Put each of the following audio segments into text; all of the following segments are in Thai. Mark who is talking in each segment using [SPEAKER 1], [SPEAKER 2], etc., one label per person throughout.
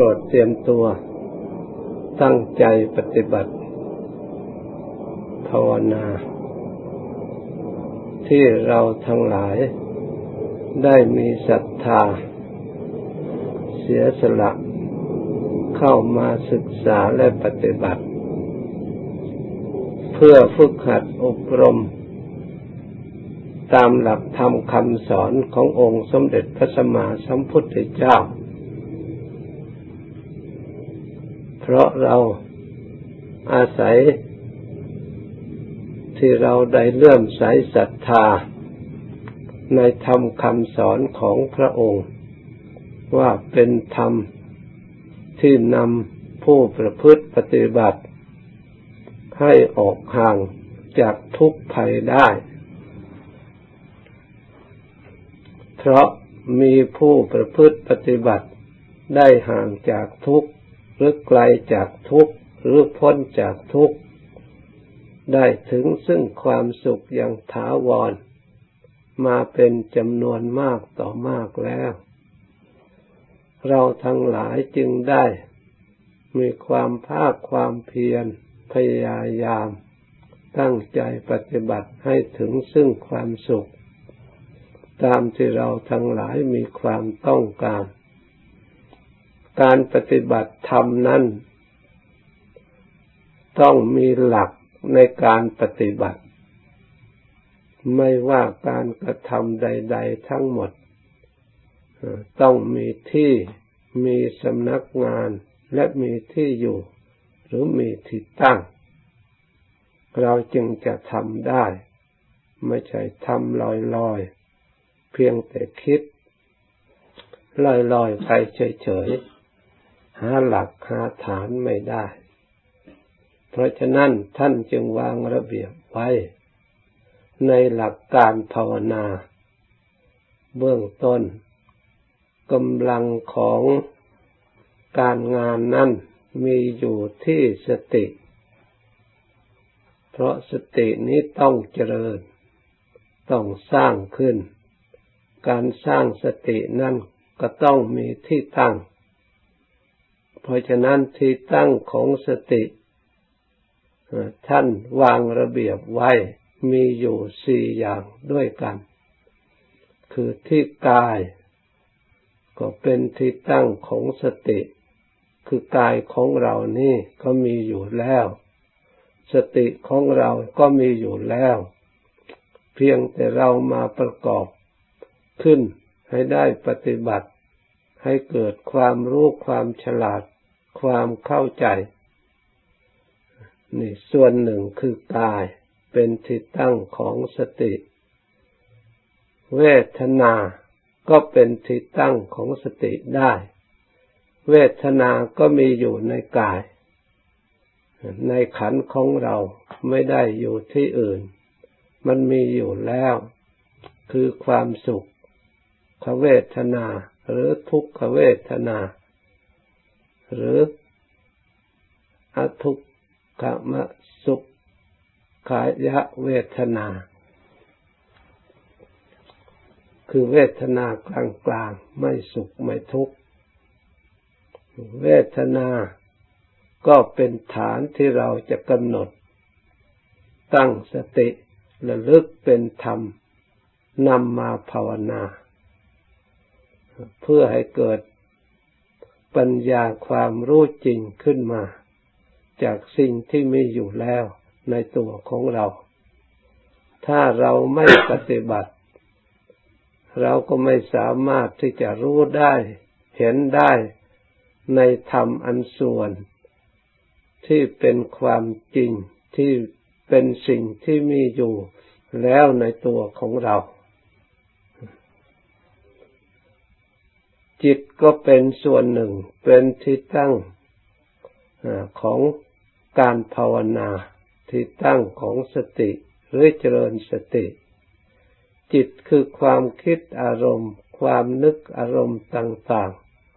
[SPEAKER 1] รดเตรียมตัวตั้งใจปฏิบัติ ภาวนา ที่เราทั้งหลายได้มีศรัทธา เสียสละเข้ามาศึกษาและปฏิบัติ เพื่อฝึกหัดอบรม ตามหลักธรรมคำสอนขององค์สมเด็จพระสัมมาสัมพุทธเจ้า เพราะเราอาศัยที่เราได้เลื่อมใสศรัทธา ในธรรมคำสอนของพระองค์ ว่าเป็นธรรมที่นำผู้ประพฤติปฏิบัติ ให้ออกห่างจากทุกภัยได้ เพราะมีผู้ประพฤติปฏิบัติได้ห่างจากทุกข์ หรือไกลจากทุกข์หรือพ้นจากทุกข์ได้ถึงซึ่งความสุขอย่างถาวร มาเป็นจำนวนมากต่อมากแล้ว เราทั้งหลายจึงได้ มีความภาคความเพียรพยายาม ตั้งใจปฏิบัติให้ถึงซึ่งความสุข ตามที่เราทั้งหลายมีความต้องการ การปฏิบัติธรรมนั้น ต้องมีหลักในการปฏิบัติ ไม่ว่าการกระทำใด ๆ ทั้งหมด ต้องมีที่มีสำนักงานและมีที่อยู่ หรือมีที่ตั้ง เราจึงจะทำได้ ไม่ใช่ทำลอยๆ เพียงแต่คิดลอยๆไปเฉยๆ หาหลักหาฐานไม่ได้ เพราะฉะนั้นท่านจึงวางระเบียบไว้ ในหลักการภาวนา เบื้องต้นกำลังของการงานนั้นมีอยู่ที่สติ เพราะสตินี้ต้องเจริญ ต้องสร้างขึ้น การสร้างสตินั้นก็ต้องมีที่ตั้ง เพราะฉะนั้นที่ตั้งของสติท่านวางระเบียบไว้มีอยู่สี่อย่างด้วยกัน คือที่กาย ก็เป็นที่ตั้งของสติ คือกายของเรานี่ก็มีอยู่แล้ว สติของเราก็มีอยู่แล้ว เพียงแต่เรามาประกอบขึ้นให้ได้ปฏิบัติ ให้เกิดความรู้ความฉลาด ความเข้าใจ นี่ส่วนหนึ่งคือกายเป็นที่ตั้งของสติ เวทนาก็เป็นที่ตั้งของสติได้ เวทนาก็มีอยู่ในกาย ในขันของเราไม่ได้อยู่ที่อื่น มันมีอยู่แล้ว คือความสุขขเวทนาหรือทุกขเวทนา หรืออทุกขมสุขขายะเวทนา คือเวทนากลางกลางไม่สุขไม่ทุกข์ เวทนาก็เป็นฐานที่เราจะกำหนด ตั้งสติระลึกเป็นธรรมนำมาภาวนา เพื่อให้เกิด ปัญญาความรู้จริงขึ้นมา จากสิ่งที่มีอยู่แล้วในตัวของเรา ถ้าเราไม่ปฏิบัติ เราก็ไม่สามารถที่จะรู้ได้ เห็นได้ในธรรมอันส่วน ที่เป็นความจริงที่เป็นสิ่งที่มีอยู่แล้วในตัวของเรา จิตก็เป็นส่วนหนึ่ง เป็นที่ตั้งของการภาวนา ที่ตั้งของสติหรือเจริญสติ จิตคือความคิดอารมณ์ ความนึกอารมณ์ต่าง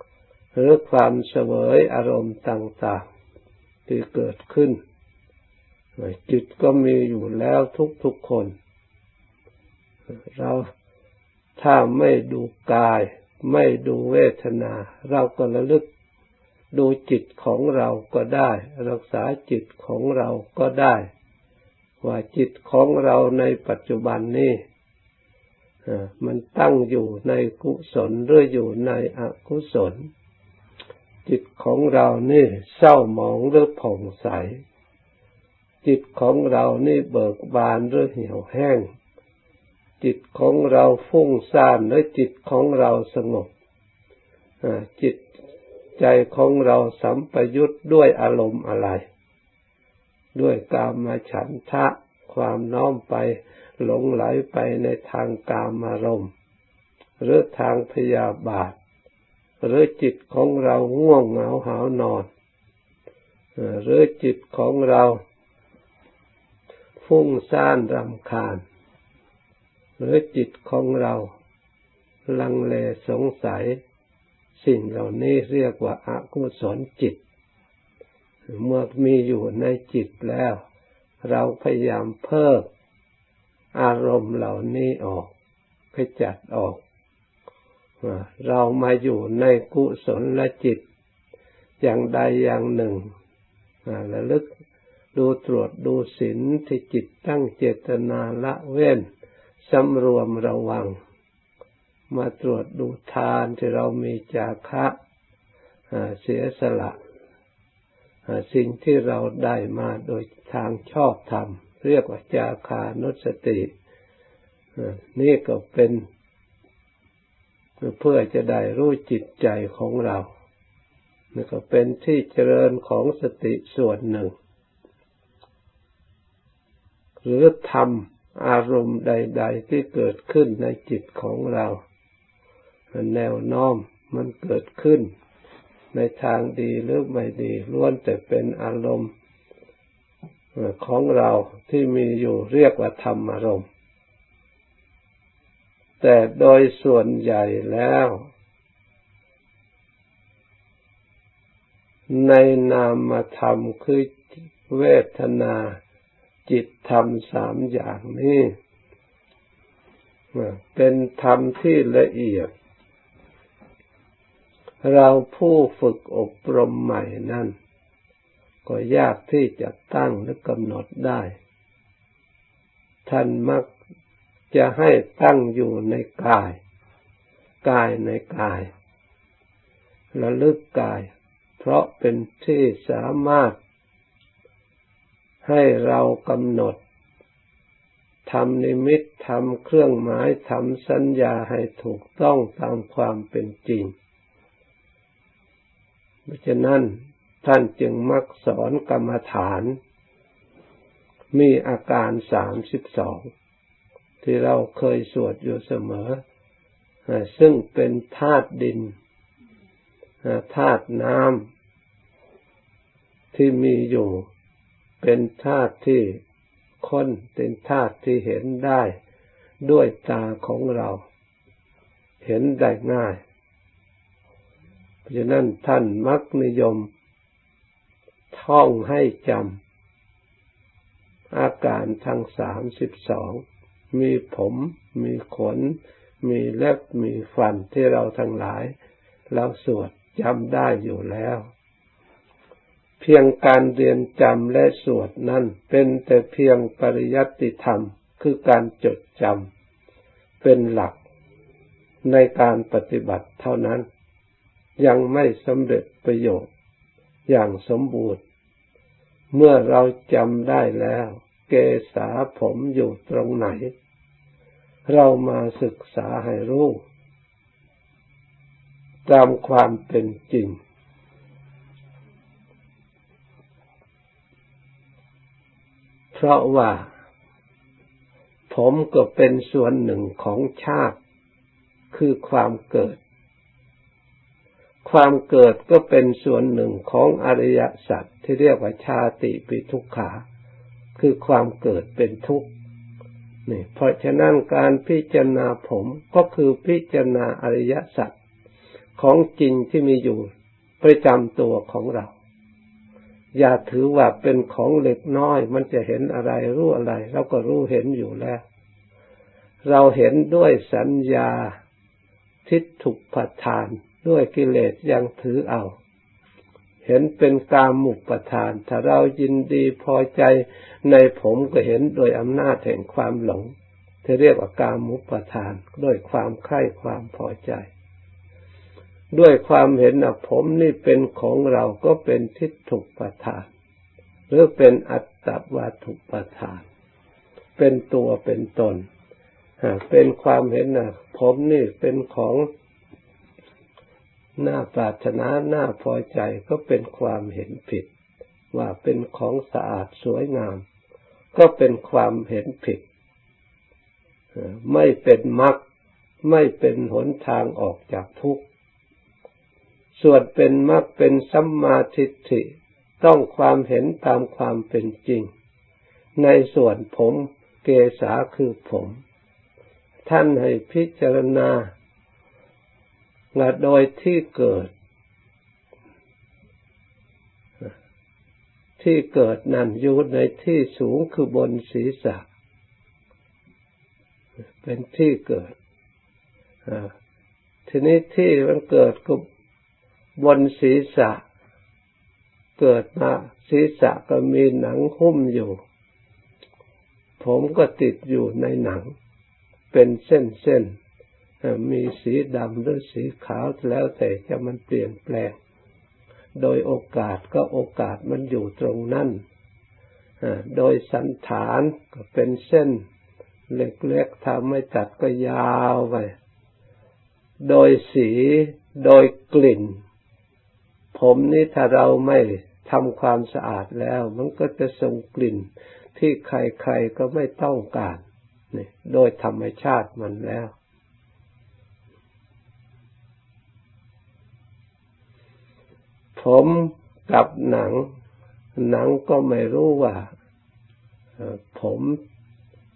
[SPEAKER 1] ๆ หรือความเสวยอารมณ์ต่างๆ ที่เกิดขึ้น จิตก็มีอยู่แล้วทุกๆคน เราถ้าไม่ดูกาย ไม่ดูเวทนา เราก็ระลึกดูจิตของเราก็ได้ รักษาจิตของเราก็ได้ ว่าจิตของเราในปัจจุบันนี้มันตั้งอยู่ในกุศลหรืออยู่ในอกุศล จิตของเรานี่เศร้าหมองหรือผ่องใส จิตของเรานี่เบิกบานหรือเหี่ยวแห้ง จิตของเราฟุ้งซ่านหรือจิตของเราสงบจิตใจของเราสัมปยุตด้วยอารมณ์อะไร ด้วยกามฉันทะความน้อมไปหลงไหลไปในทางกามารมณ์หรือทางพยาบาท หรือจิตของเราง่วงเหงาหานอน หรือจิตของเราฟุ้งซ่านรำคาญ หรือจิตของเราลังเลสงสัย สิ่งเหล่านี้เรียกว่าอากุศลจิต เมื่อมีอยู่ในจิตแล้ว เราพยายามเพิ่มอารมณ์เหล่านี้ออกขจัดออก เรามาอยู่ในกุศลและจิต อย่างใดอย่างหนึ่งระลึกดูตรวจดูศีลที่จิตตั้งเจตนาละเว้น สำรวมระวัง มาตรวจดูทานที่เรามีจาคะเสียสละสิ่งที่เราได้มาโดยทางชอบธรรม เรียกว่าจาคานุสตินี่ก็เป็นเพื่อจะได้รู้จิตใจของเรานี่ก็เป็นที่เจริญของสติส่วนหนึ่ง หรือทำ อารมณ์ใด ๆ ที่เกิดขึ้นในจิตของเราแนวน้อมมันเกิดขึ้น ในทางดีหรือไม่ดีล้วนแต่เป็นอารมณ์ของเราที่มีอยู่เรียกว่าธรรมอารมณ์ แต่โดยส่วนใหญ่แล้ว ในนามธรรมคือเวทนา จิตธรรมสามอย่างนี้เป็นธรรมที่ละเอียด เราผู้ฝึกอบรมใหม่นั่น ก็ยากที่จะตั้งและกำหนดได้ ท่านมักจะให้ตั้งอยู่ในกาย กายในกายระลึกกาย เพราะเป็นที่สามารถ ให้เรากำหนดทำนิมิตทำเครื่องหมายทำสัญญาให้ถูกต้องตามความเป็นจริง เพราะฉะนั้นท่านจึงมักสอนกรรมฐาน มีอาการสามสิบสองที่เราเคยสวดอยู่เสมอ ซึ่งเป็นธาตุดินธาตุน้ำที่มีอยู่ เป็นธาตุที่ค้นเป็นธาตุที่เห็นได้ด้วยตาของเรา เห็นได้ง่าย เพราะฉะนั้นท่านมักนิยม ท่องให้จำอาการทั้งสามสิบสองมีผมมีขน มีเล็บมีฟันที่เราทั้งหลาย เราสวดจำได้อยู่แล้ว เพียงการเรียนจำและสวดนั้นเป็นแต่เพียงปริยัติธรรม คือการจดจำเป็นหลักในการปฏิบัติเท่านั้น ยังไม่สำเร็จประโยชน์อย่างสมบูรณ์ เมื่อเราจำได้แล้ว เกษาผมอยู่ตรงไหน เรามาศึกษาให้รู้ ตามความเป็นจริง เพราะว่า ผมก็เป็นส่วนหนึ่งของชาติ คือความเกิด ความเกิดก็เป็นส่วนหนึ่งของอริยสัจที่เรียกว่าชาติปิทุกขา คือความเกิดเป็นทุกข์นี่เพราะฉะนั้นการพิจารณาผมก็คือพิจารณาอริยสัจของจริงที่มีอยู่ประจำตัวของเรา อย่าถือว่าเป็นของเล็กน้อย มันจะเห็นอะไรรู้อะไร เราก็รู้เห็นอยู่แล้ว เราเห็นด้วยสัญญาทิฏฐุปทาน ด้วยกิเลสยังถือเอา เห็นเป็นกามุปทาน ถ้าเรายินดีพอใจในผมก็เห็นโดยอำนาจแห่งความหลงที่เรียกว่ากามุปทาน ด้วยความใคร่ความพอใจ ด้วยความเห็นว่าผมนี่เป็นของเราก็เป็นทิฏฐุปทาน หรือเป็นอัตตวัตถุปทาน เป็นตัวเป็นตนเป็นความเห็นนะผมนี่เป็นของหน้าปรารถนาหน้าพอใจก็เป็นความเห็นผิด ว่าเป็นของสะอาดสวยงาม ก็เป็นความเห็นผิด ไม่เป็นมรรคไม่เป็นหนทางออกจากทุกข์ ส่วนเป็นมรรคเป็นสัมมาทิฏฐิต้องความเห็นตามความเป็นจริง ในส่วนผมเกษาคือผม ท่านให้พิจารณาว่าโดยที่เกิด ที่เกิดนั้นอยู่ในที่สูงคือบนศีรษะ เป็นที่เกิดทีนี้ที่มันเกิดก็ บนศีรษะ เกิดมาศีรษะก็มีหนังหุ้มอยู่ ผมก็ติดอยู่ในหนัง เป็นเส้นๆ มีสีดำหรือสีขาวแล้วแต่จะมันเปลี่ยนแปลง โดยโอกาสก็โอกาสมันอยู่ตรงนั้นโดยสันฐานก็เป็นเส้นเล็กๆทำไม่ตัดก็ยาวไป โดยสี โดยกลิ่น ผมนี่ถ้าเราไม่ทำความสะอาดแล้ว มันก็จะส่งกลิ่นที่ใครๆก็ไม่ต้องการนี่โดยธรรมชาติมันแล้ว ผมกับหนัง หนังก็ไม่รู้ว่าผม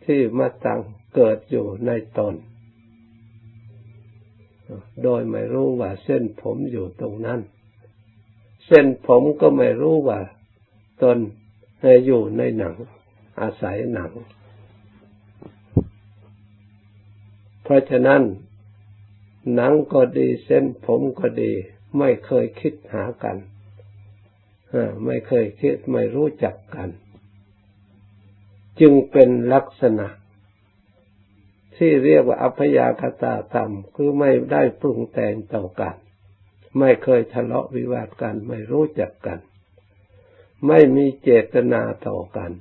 [SPEAKER 1] ที่มาตั้งเกิดอยู่ในตน โดยไม่รู้ว่าเส้นผมอยู่ตรงนั้น เส้นผมก็ไม่รู้ว่าตนอยู่ในหนัง อาศัยหนัง เพราะฉะนั้น หนังก็ดีเส้นผมก็ดี ไม่เคยคิดหากันไม่เคยคิดไม่รู้จักกัน จึงเป็นลักษณะ ที่เรียกว่าอัพยาคตาธรรมคือไม่ได้ปรุงแต่งต่อกัน ไม่เคยทะเลาะวิวาทกัน ไม่รู้จักกัน ไม่มีเจตนาต่อกัน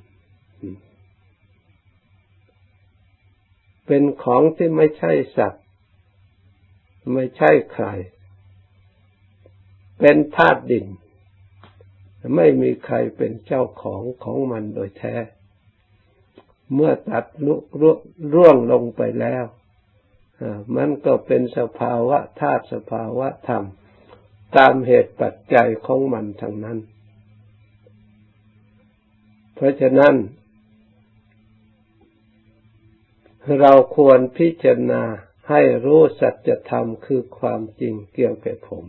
[SPEAKER 1] เป็นของที่ไม่ใช่สัตว์ ไม่ใช่ใคร เป็นธาตุดิน ไม่มีใครเป็นเจ้าของของมันโดยแท้ เมื่อตัดลุกร่วงลงไปแล้วมันก็เป็นสภาวะธาตุสภาวะธรรม ตามเหตุปัจจัยของมันทั้งนั้น เพราะฉะนั้น เราควรพิจารณาให้รู้สัจธรรมคือความจริงเกี่ยวกับผม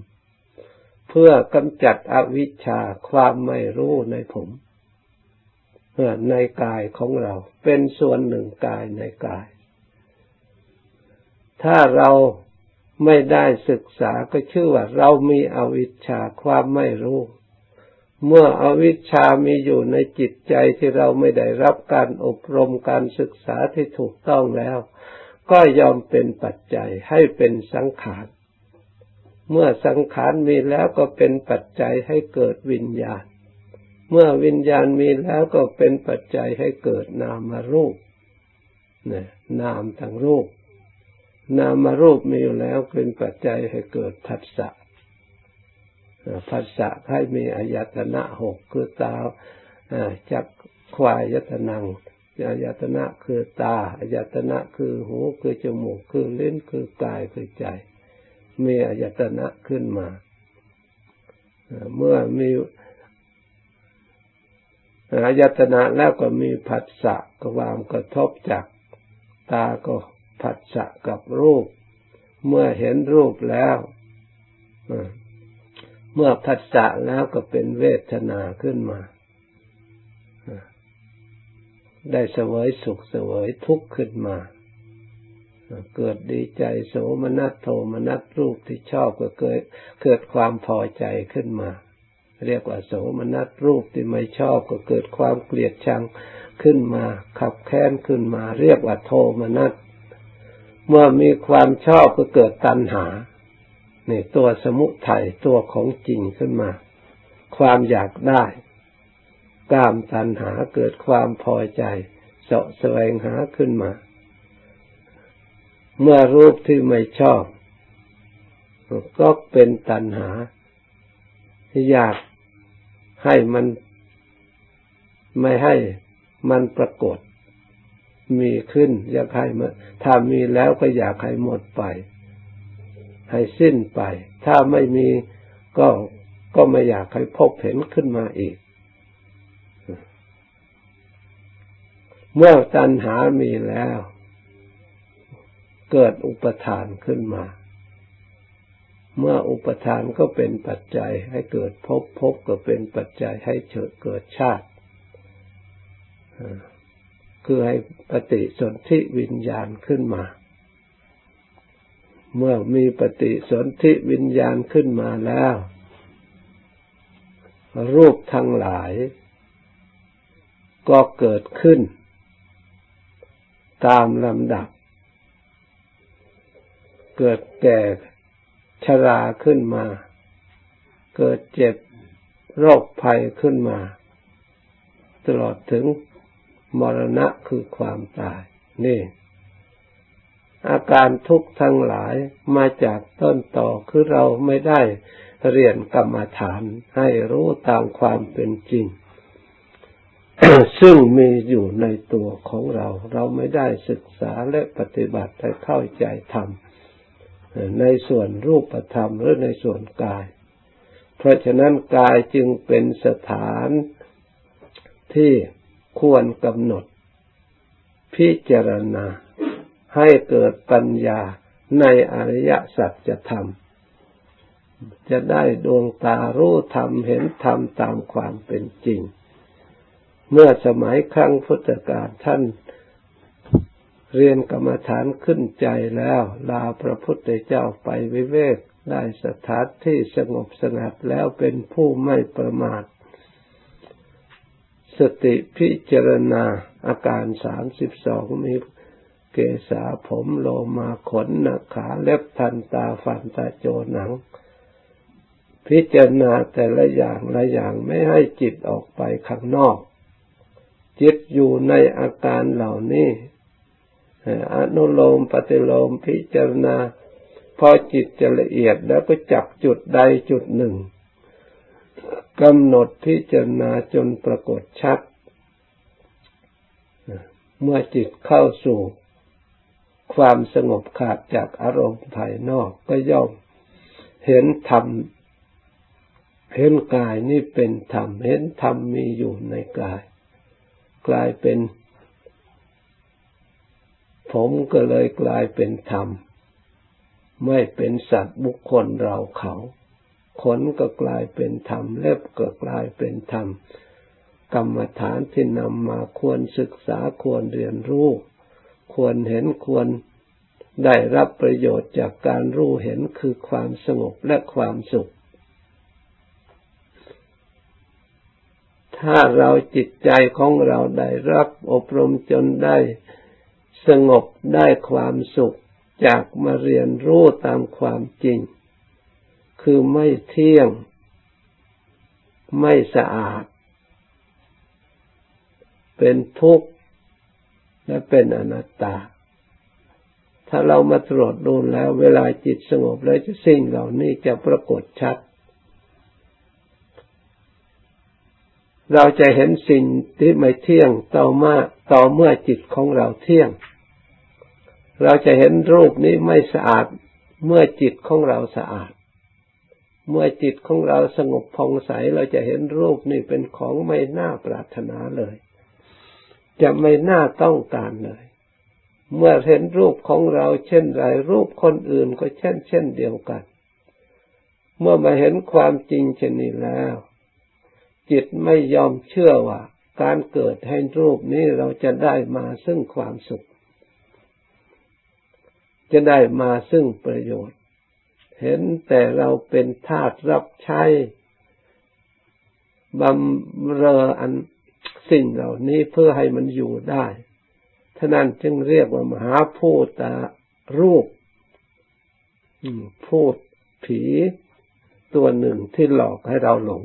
[SPEAKER 1] เพื่อกำจัดอวิชชาความไม่รู้ในผมในกายของเราเป็นส่วนหนึ่งกายในกาย ถ้าเรา ไม่ได้ศึกษาก็ชื่อว่าเรามีอวิชชาความไม่รู้ เมื่ออวิชชามีอยู่ในจิตใจที่เราไม่ได้รับการอบรมการศึกษาที่ถูกต้องแล้ว ก็ยอมเป็นปัจจัยให้เป็นสังขารเมื่อสังขารมีแล้วก็เป็นปัจจัยให้เกิดวิญญาณ เมื่อวิญญาณมีแล้วก็เป็นปัจจัยให้เกิดนามรูปเนี่ยนามทั้งรูป นามารูปมีอยู่แล้วเป็นปัจจัยให้เกิดผัสสะภาษาให้มีอายตนะหกคือตาจักควายตนังอายตนะคือตาอายตนะคือหูคือจมูกคือเลิ้นคือกายคือใจ มีอายตนะขึ้นมา เมื่อมีอายตนะแล้วก็มีผัสสะความกระทบจากตาก็ ผัสสะกับรูป เมื่อเห็นรูปแล้วเมื่อผัสสะแล้วก็เป็นเวทนาขึ้นมา ได้เสวยสุขเสวยทุกข์ขึ้นมา เกิดดีใจโสมนัสโทมนัสรูปที่ชอบก็เกิดเกิดความพอใจขึ้นมา เรียกว่าโสมนัสรูปที่ไม่ชอบก็เกิดความเกลียดชังขึ้นมาขับแค้นขึ้นมา เรียกว่าโทมนัส เมื่อมีความชอบก็เกิดตัณหาเนี่ตัวสมุทัยตัวของจริงขึ้นมา ความอยากได้กามตัณหาเกิดความพอใจเสาะแสวงหาขึ้นมา เมื่อรูปที่ไม่ชอบ ก็เป็นตัณหา อยากให้มันไม่ให้มันปรากฏ มีขึ้น อยากให้มันถ้ามีแล้วก็อยากให้หมดไป ให้สิ้นไป ถ้าไม่มีก็ก็ไม่อยากให้พบเห็นขึ้นมาอีก เมื่อตัณหามีแล้ว เกิดอุปทานขึ้นมา เมื่ออุปทานก็เป็นปัจจัยให้เกิดพภพบก็เป็นปัจจัยให้เกิดชาติ คือให้ปฏิสนธิวิญญาณขึ้นมา เมื่อมีปฏิสนธิวิญญาณขึ้นมาแล้ว รูปทั้งหลาย ก็เกิดขึ้น ตามลำดับ เกิดแก่ชราขึ้นมา เกิดเจ็บโรคภัยขึ้นมา ตลอดถึง มรณะคือความตาย นี่ อาการทุกข์ทั้งหลายมาจากต้นต่อคือเราไม่ได้เรียนกรรมฐานให้รู้ตามความเป็นจริง ซึ่งมีอยู่ในตัวของเรา เราไม่ได้ศึกษาและปฏิบัติให้เข้าใจธรรมในส่วนรูปธรรมหรือในส่วนกาย เพราะฉะนั้นกายจึงเป็นสถานที่ ควรกำหนด พิจารณาให้เกิดปัญญาในอริยสัจธรรม จะได้ดวงตารู้ธรรมเห็นธรรมตามความเป็นจริง เมื่อสมัยครั้งพุทธกาลท่านเรียนกรรมฐานขึ้นใจแล้ว ลาพระพุทธเจ้าไปวิเวกได้สถานที่สงบสงัดแล้วเป็นผู้ไม่ประมาท สติพิจารณาอาการสามสิบสองมีเกษาผมโลมาขนนาขาเล็บทันตาฟันตาโจหนัง พิจารณาแต่ละอย่างละอย่างไม่ให้จิตออกไปข้างนอก จิตอยู่ในอาการเหล่านี้อนุโลมปฏิโลมพิจารณาพอจิตจะละเอียดแล้วก็จับจุดใดจุดหนึ่ง กำหนดพิจารณาจนปรากฏชัด เมื่อจิตเข้าสู่ความสงบขาดจากอารมณ์ภายนอกก็ย่อมเห็นธรรม เห็นกายนี่เป็นธรรม เห็นธรรมมีอยู่ในกาย กลายเป็น ผมก็เลยกลายเป็นธรรม ไม่เป็นสัตว์บุคคลเราเขา ขนก็กลายเป็นธรรม เล็บก็กลายเป็นธรรม กรรมฐานที่นำมาควรศึกษาควรเรียนรู้ ควรเห็นควรได้รับประโยชน์จากการรู้เห็นคือความสงบและความสุข ถ้าเราจิตใจของเราได้รับอบรมจนได้สงบได้ความสุขจากมาเรียนรู้ตามความจริง คือไม่เที่ยง ไม่สะอาด เป็นทุกข์และเป็นอนัตตา ถ้าเรามาตรวจดูแล้ว เวลาจิตสงบแล้วจะสิ่งเหล่านี้จะปรากฏชัด เราจะเห็นสิ่งที่ไม่เที่ยงต่อมาต่อเมื่อจิตของเราเที่ยง เราจะเห็นรูปนี้ไม่สะอาดเมื่อจิตของเราสะอาด เมื่อจิตของเราสงบผ่องใสเราจะเห็นรูปนี้เป็นของไม่น่าปรารถนาเลย จะไม่น่าต้องการเลย เมื่อเห็นรูปของเราเช่นไรรูปคนอื่นก็เช่น เช่นเดียวกัน เมื่อมาเห็นความจริงเช่นนี้แล้ว จิตไม่ยอมเชื่อว่า การเกิดให้รูปนี้เราจะได้มาซึ่งความสุข จะได้มาซึ่งประโยชน์ เห็นแต่เราเป็นทาสรับใช้บำเรออันสิ่งเหล่านี้เพื่อให้มันอยู่ได้ท่านั้นจึงเรียกว่ามหาพูตารูปพูดผีตัวหนึ่งที่หลอกให้เราหลง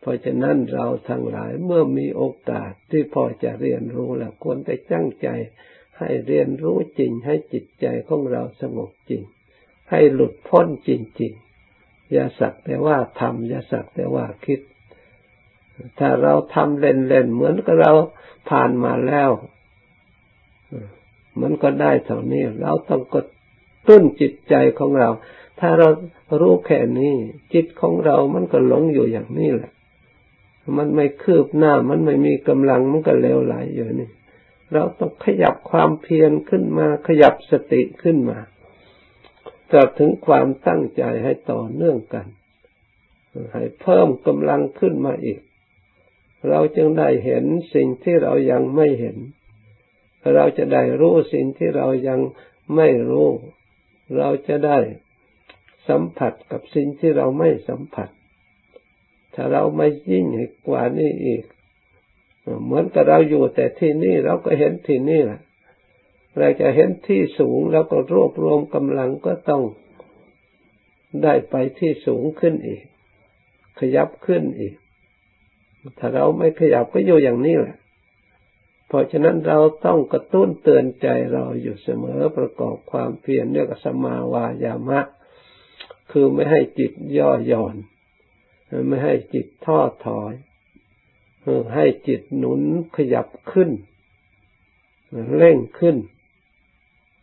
[SPEAKER 1] เพราะฉะนั้นเราทั้งหลายเมื่อมีโอกาสที่พอจะเรียนรู้แล้วควรจะตั้งใจ ให้เรียนรู้จริงให้จิตใจของเราสงบจริง ให้หลุดพ้นจริง ๆ อย่าสักแต่ว่าทำอย่าสักแต่ว่าคิด ถ้าเราทำเล่นๆเหมือนกับเราผ่านมาแล้วมันก็ได้เท่านี้ เราต้องกดตุ้นจิตใจของเรา ถ้าเรารู้แค่นี้ จิตของเรามันก็หลงอยู่อย่างนี้แหละ มันไม่คืบหน้า มันไม่มีกำลัง มันก็เลวไหลอยู่นี่ เราต้องขยับความเพียรขึ้นมา ขยับสติขึ้นมาตราบถึงความตั้งใจให้ต่อเนื่องกัน ให้เพิ่มกำลังขึ้นมาอีก เราจึงได้เห็นสิ่งที่เรายังไม่เห็น เราจะได้รู้สิ่งที่เรายังไม่รู้ เราจะได้สัมผัสกับสิ่งที่เราไม่สัมผัส ถ้าเราไม่ยิ่งกว่านี้อีก เหมือนกับเราอยู่แต่ที่นี่เราก็เห็นที่นี่แหละเราจะเห็นที่สูงแล้วก็รวบรวมกำลังก็ต้องได้ไปที่สูงขึ้นอีก ขยับขึ้นอีก ถ้าเราไม่ขยับก็อยู่อย่างนี้แหละ เพราะฉะนั้นเราต้องกระตุ้นเตือนใจเราอยู่เสมอประกอบความเพียรเรียกสมาวายามะ คือไม่ให้จิตย่อหย่อน ไม่ให้จิตท้อถอย ให้จิตหนุนขยับขึ้น เร่งขึ้น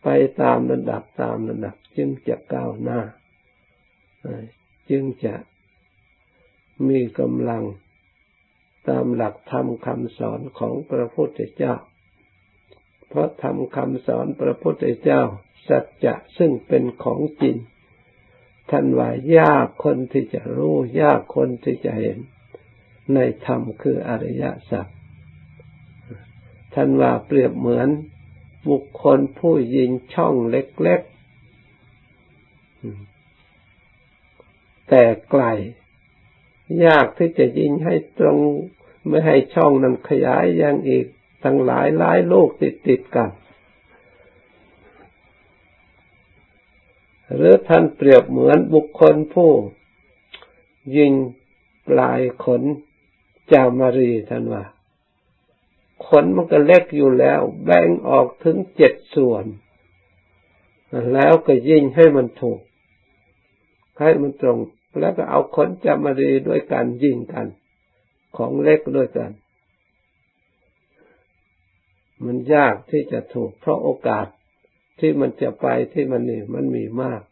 [SPEAKER 1] ไปตามระดับตามระดับ จึงจะก้าวหน้า จึงจะมีกำลังตามหลักธรรมคำสอนของพระพุทธเจ้า เพราะธรรมคำสอนพระพุทธเจ้า สัจจะซึ่งเป็นของจริงท่านว่ายากคนที่จะรู้ ยากคนที่จะเห็น ในธรรมคืออริยสัจท่านว่าเปรียบเหมือนบุคคลผู้ยิงช่องเล็กๆ แต่ไกล ยากที่จะยิงให้ตรงไม่ให้ช่องนั้นขยายยังอีกตั้งหลายหลายโลกติดติดกัน หรือท่านเปรียบเหมือนบุคคลผู้ยิงปลายขน จามารีท่านว่าขนมันก็เล็กอยู่แล้ว แบ่งออกถึงเจ็ดส่วน แล้วก็ยิงให้มันถูก ให้มันตรง แล้วก็เอาขนจามารีด้วยการยิงกัน ของเล็กด้วยกัน มันยากที่จะถูก เพราะโอกาสที่มันจะไปที่มันนี่มันมีมาก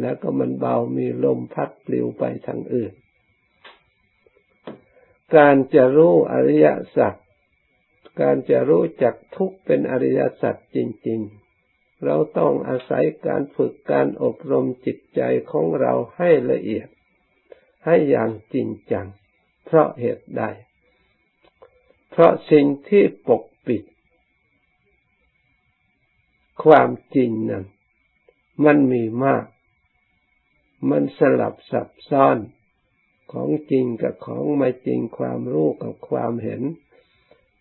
[SPEAKER 1] แล้วก็มันเบามีลมพัดปลิวไปทางอื่น การจะรู้อริยสัจการจะรู้จักทุกเป็นอริยสัจจริง ๆ เราต้องอาศัยการฝึกการอบรมจิตใจของเราให้ละเอียด ให้อย่างจริงจัง เพราะเหตุใด เพราะสิ่งที่ปกปิด ความจริงนั้นมันมีมาก มันสลับซับซ้อน ของจริงกับของไม่จริงความรู้กับความเห็น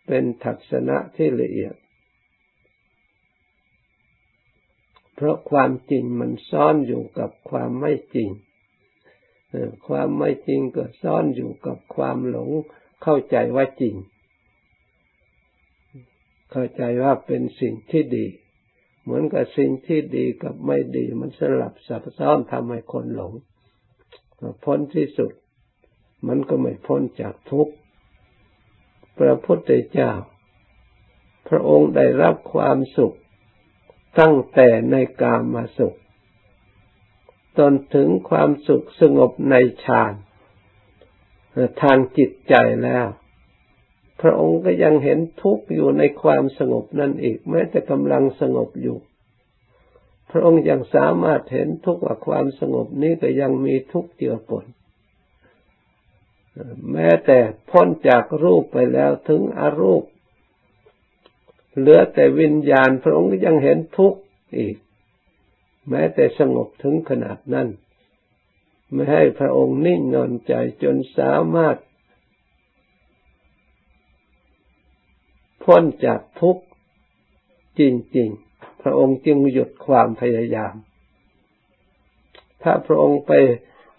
[SPEAKER 1] เป็นทัศนะที่ละเอียด เพราะความจริงมันซ่อนอยู่กับความไม่จริง ความไม่จริงก็ซ่อนอยู่กับความหลงเข้าใจว่าจริง เข้าใจว่าเป็นสิ่งที่ดี เหมือนกับสิ่งที่ดีกับไม่ดี มันสลับซับซ้อนทำให้คนหลงพ้นที่สุด มันก็ไม่พ้นจากทุกข์ พระพุทธเจ้า พระองค์ได้รับความสุข ตั้งแต่ในกามาสุข จนถึงความสุขสงบในฌานทางจิตใจแล้ว พระองค์ก็ยังเห็นทุกข์อยู่ในความสงบนั่นอีก แม้แต่กำลังสงบอยู่ พระองค์ยังสามารถเห็นทุกข์ว่าความสงบนี้ก็ยังมีทุกข์เจือปน แม้แต่พ้นจากรูปไปแล้วถึงอรูป เหลือแต่วิญญาณพระองค์ยังเห็นทุกข์อีก แม้แต่สงบถึงขนาดนั้น ไม่ให้พระองค์นิ่งนอนใจจนสามารถ พ้นจากทุกข์จริง ๆ พระองค์จึงหยุดความพยายาม ถ้าพระองค์ไป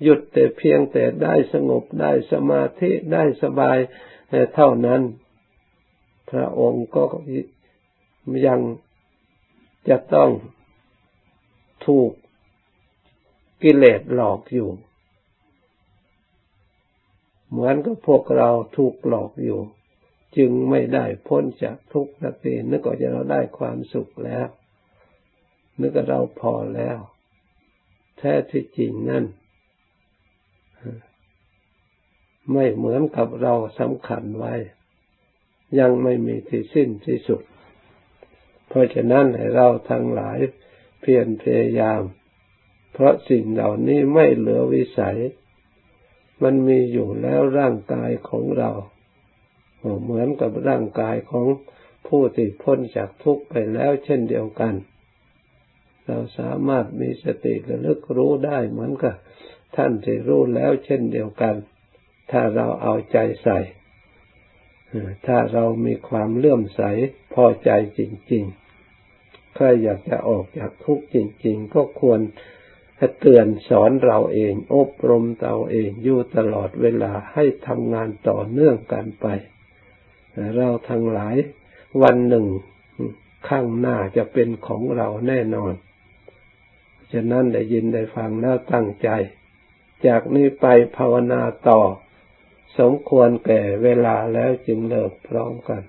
[SPEAKER 1] หยุดแต่เพียงแต่ได้สงบได้สมาธิได้สบายเท่านั้น พระองค์ก็ยังจะต้องถูกกิเลสหลอกอยู่ เหมือนกับพวกเราถูกหลอกอยู่ จึงไม่ได้พ้นจากทุกข์นักตีนึกว่าจะเราได้ความสุขแล้ว นึกว่าเราพอแล้ว แท้ที่จริงนั่น ไม่เหมือนกับเราสำคัญไว้ ยังไม่มีที่สิ้นที่สุด เพราะฉะนั้นให้เราทั้งหลายเพียรพยายาม เพราะสิ่งเหล่านี้ไม่เหลือวิสัย มันมีอยู่แล้วร่างกายของเรา เหมือนกับร่างกายของผู้ที่พ้นจากทุกข์ไปแล้วเช่นเดียวกัน เราสามารถมีสติระลึกรู้ได้เหมือนกับท่านที่รู้แล้วเช่นเดียวกัน ถ้าเราเอาใจใส่ ถ้าเรามีความเลื่อมใสพอใจจริงๆใครอยากจะออกจากทุกข์จริง ๆ ก็ควรเตือนสอนเราเอง อบรมเราเองอยู่ตลอดเวลาให้ทำงานต่อเนื่องกันไป เราทั้งหลายวันหนึ่งข้างหน้าจะเป็นของเราแน่นอน ฉะนั้นได้ยินได้ฟังแล้วตั้งใจ จากนี้ไปภาวนาต่อ สมควรแก่เวลาแล้วจึงเลิกพร้อมกัน